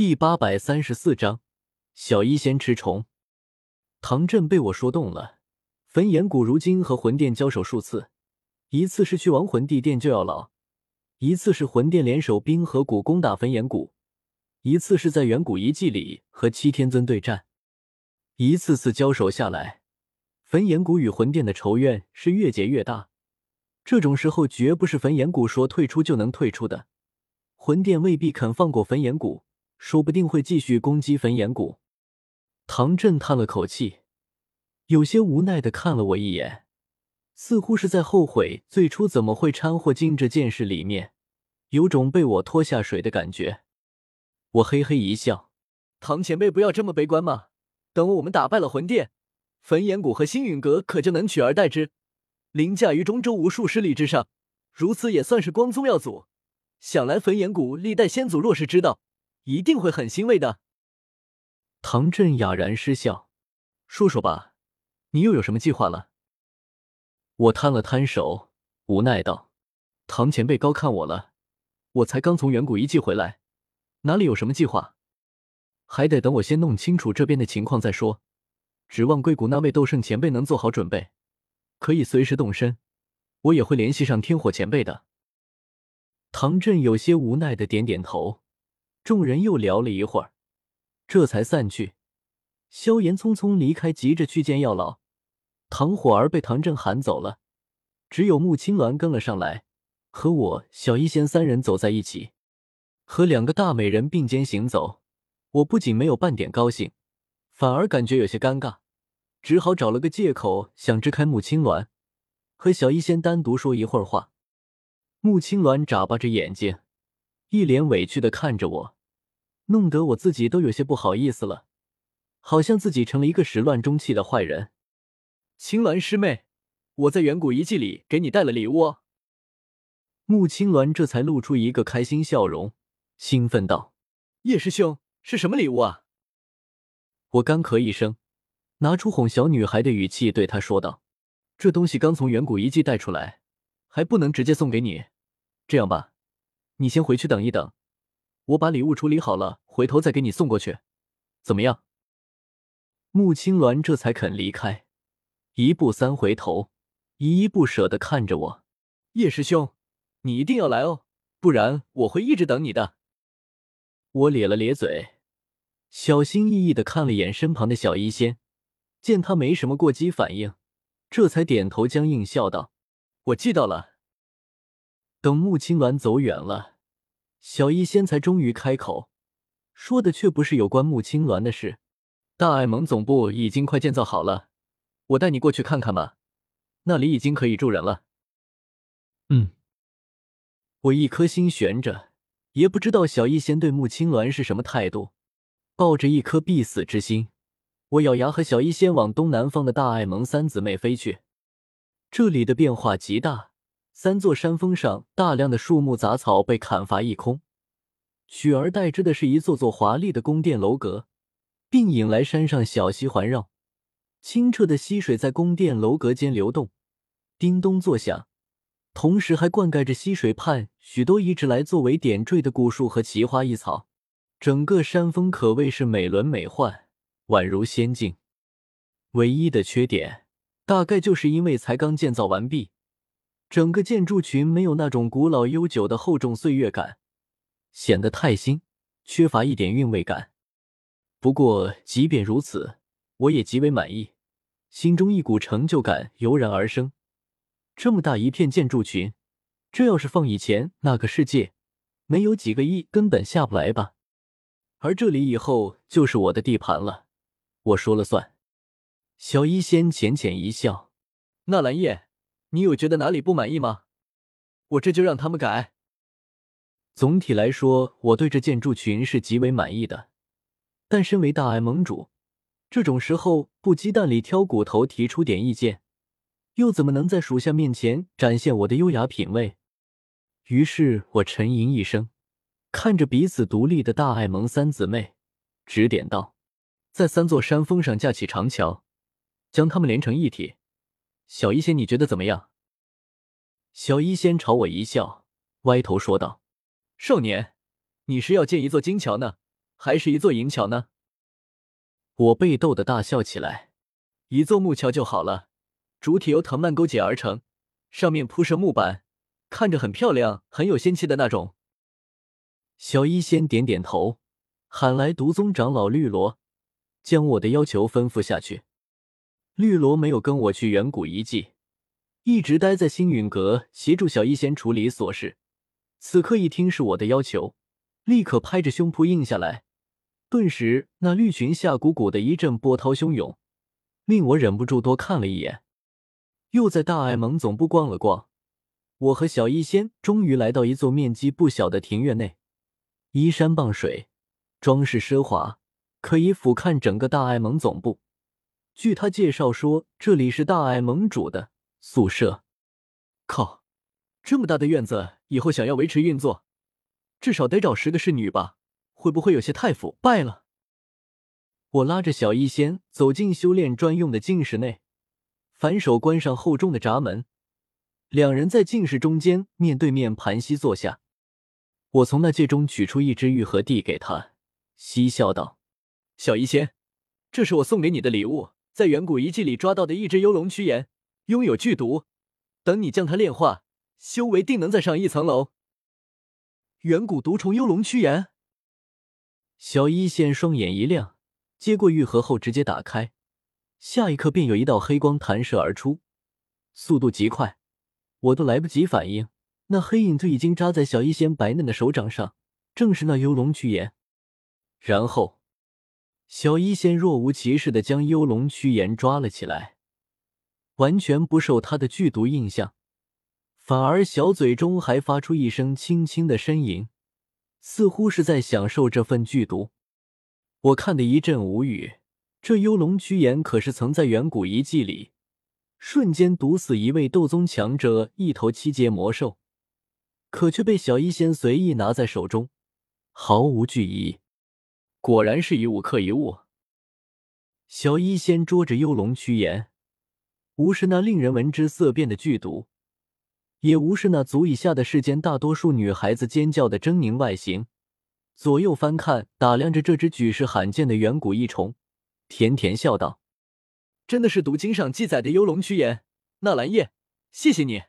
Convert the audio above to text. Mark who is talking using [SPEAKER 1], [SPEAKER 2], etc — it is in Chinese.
[SPEAKER 1] 第八百三十四章，小医仙吃虫。唐振被我说动了。焚炎谷如今和魂殿交手数次，一次是去亡魂地殿救药老，一次是魂殿联手冰河谷攻打焚炎谷，一次是在远古遗迹里和七天尊对战。一次次交手下来，焚炎谷与魂殿的仇怨是越结越大。这种时候绝不是焚炎谷说退出就能退出的，魂殿未必肯放过焚炎谷。说不定会继续攻击焚炎谷。唐振叹了口气，有些无奈的看了我一眼，似乎是在后悔最初怎么会掺和进这件事里面，有种被我拖下水的感觉。我嘿嘿一笑：“唐前辈不要这么悲观嘛，等我们打败了魂殿，焚炎谷和星陨阁可就能取而代之，凌驾于中州无数势力之上，如此也算是光宗耀祖。想来焚炎谷历代先祖若是知道。”一定会很欣慰的。唐振哑然失笑，说说吧，你又有什么计划了？我摊了摊手，无奈道：“唐前辈高看我了，我才刚从远古遗迹回来，哪里有什么计划？还得等我先弄清楚这边的情况再说。指望硅谷那位斗圣前辈能做好准备，可以随时动身。我也会联系上天火前辈的。”唐振有些无奈的点点头。众人又聊了一会儿，这才散去。萧炎匆匆离开，急着去见药老。唐火儿被唐振喊走了，只有穆青鸾跟了上来，和我、小医仙三人走在一起，和两个大美人并肩行走。我不仅没有半点高兴，反而感觉有些尴尬，只好找了个借口想支开穆青鸾，和小医仙单独说一会儿话。穆青鸾眨巴着眼睛。一脸委屈的看着我，弄得我自己都有些不好意思了，好像自己成了一个始乱终弃的坏人。青鸾师妹，我在远古遗迹里给你带了礼物。穆青鸾这才露出一个开心笑容，兴奋道：“叶师兄，是什么礼物啊？”我干咳一声，拿出哄小女孩的语气对她说道：“这东西刚从远古遗迹带出来，还不能直接送给你，这样吧。”你先回去等一等，我把礼物处理好了，回头再给你送过去，怎么样？穆青鸾这才肯离开，一步三回头，依依不舍的看着我。叶师兄，你一定要来哦，不然我会一直等你的。我咧了咧嘴，小心翼翼的看了眼身旁的小医仙，见他没什么过激反应，这才点头僵硬笑道：“我记到了。”等穆青鸾走远了，小医仙才终于开口，说的却不是有关穆青鸾的事。大爱盟总部已经快建造好了，我带你过去看看吧，那里已经可以住人了。嗯，我一颗心悬着，也不知道小医仙对穆青鸾是什么态度。抱着一颗必死之心，我咬牙和小医仙往东南方的大爱盟三姊妹飞去。这里的变化极大。三座山峰上，大量的树木杂草被砍伐一空，取而代之的是一座座华丽的宫殿楼阁，并引来山上小溪环绕，清澈的溪水在宫殿楼阁间流动，叮咚作响，同时还灌溉着溪水畔许多一直来作为点缀的古树和奇花异草，整个山峰可谓是美轮美奂，宛如仙境。唯一的缺点，大概就是因为才刚建造完毕。整个建筑群没有那种古老悠久的厚重岁月感，显得太新，缺乏一点韵味感。不过，即便如此，我也极为满意，心中一股成就感油然而生。这么大一片建筑群，这要是放以前那个世界，没有几个亿根本下不来吧？而这里以后就是我的地盘了，我说了算。小医仙浅浅一笑，纳兰叶。你有觉得哪里不满意吗？我这就让他们改。总体来说，我对这建筑群是极为满意的。但身为大爱盟主，这种时候不鸡蛋里挑骨头，提出点意见，又怎么能在属下面前展现我的优雅品味？于是我沉吟一声，看着彼此独立的大爱盟三姊妹，指点道：“在三座山峰上架起长桥，将它们连成一体。”小医仙，你觉得怎么样？小医仙朝我一笑，歪头说道：“少年，你是要建一座金桥呢，还是一座银桥呢？我被逗得大笑起来。一座木桥就好了，主体由藤蔓勾结而成，上面铺设木板，看着很漂亮，很有仙气的那种。小医仙点点头，喊来毒宗长老绿萝，将我的要求吩咐下去。绿萝没有跟我去远古遗迹，一直待在星陨阁协助小医仙处理琐事。此刻一听是我的要求，立刻拍着胸脯应下来。顿时，那绿裙下鼓鼓的一阵波涛汹涌，令我忍不住多看了一眼。又在大爱盟总部逛了逛，我和小医仙终于来到一座面积不小的庭院内，依山傍水，装饰奢华，可以俯瞰整个大爱盟总部。据他介绍说，这里是大爱盟主的宿舍。靠，这么大的院子，以后想要维持运作，至少得找十个侍女吧。会不会有些太腐败了？我拉着小医仙走进修炼专用的净室内，反手关上厚重的闸门，两人在净室中间面对面盘膝坐下。我从那戒中取出一支玉盒递给他，嬉笑道：“小医仙，这是我送给你的礼物，在远古遗迹里抓到的一只幽龙躯炎，拥有剧毒，等你将它炼化，修为定能再上一层楼。”远古毒虫幽龙躯炎。小一仙双眼一亮，接过玉盒后直接打开，下一刻便有一道黑光弹射而出，速度极快，我都来不及反应，那黑影就已经扎在小一仙白嫩的手掌上，正是那幽龙躯炎。然后，小一仙若无其事的将幽龙躯炎抓了起来，完全不受他的剧毒印象，反而小嘴中还发出一声轻轻的呻吟。似乎是在享受这份剧毒，我看得一阵无语。这幽龙躯炎可是曾在远古遗迹里瞬间毒死一位斗宗强者一头七阶魔兽，可却被小医仙随意拿在手中，毫无惧意。果然是一物克一物。小医仙捉着幽龙驱炎，无视那令人闻之色变的剧毒。也无视那足以吓得世间大多数女孩子尖叫的狰狞外形，左右翻看，打量着这只举世罕见的远古异虫，甜甜笑道：“真的是读经上记载的幽龙驱炎，纳兰叶，谢谢你。”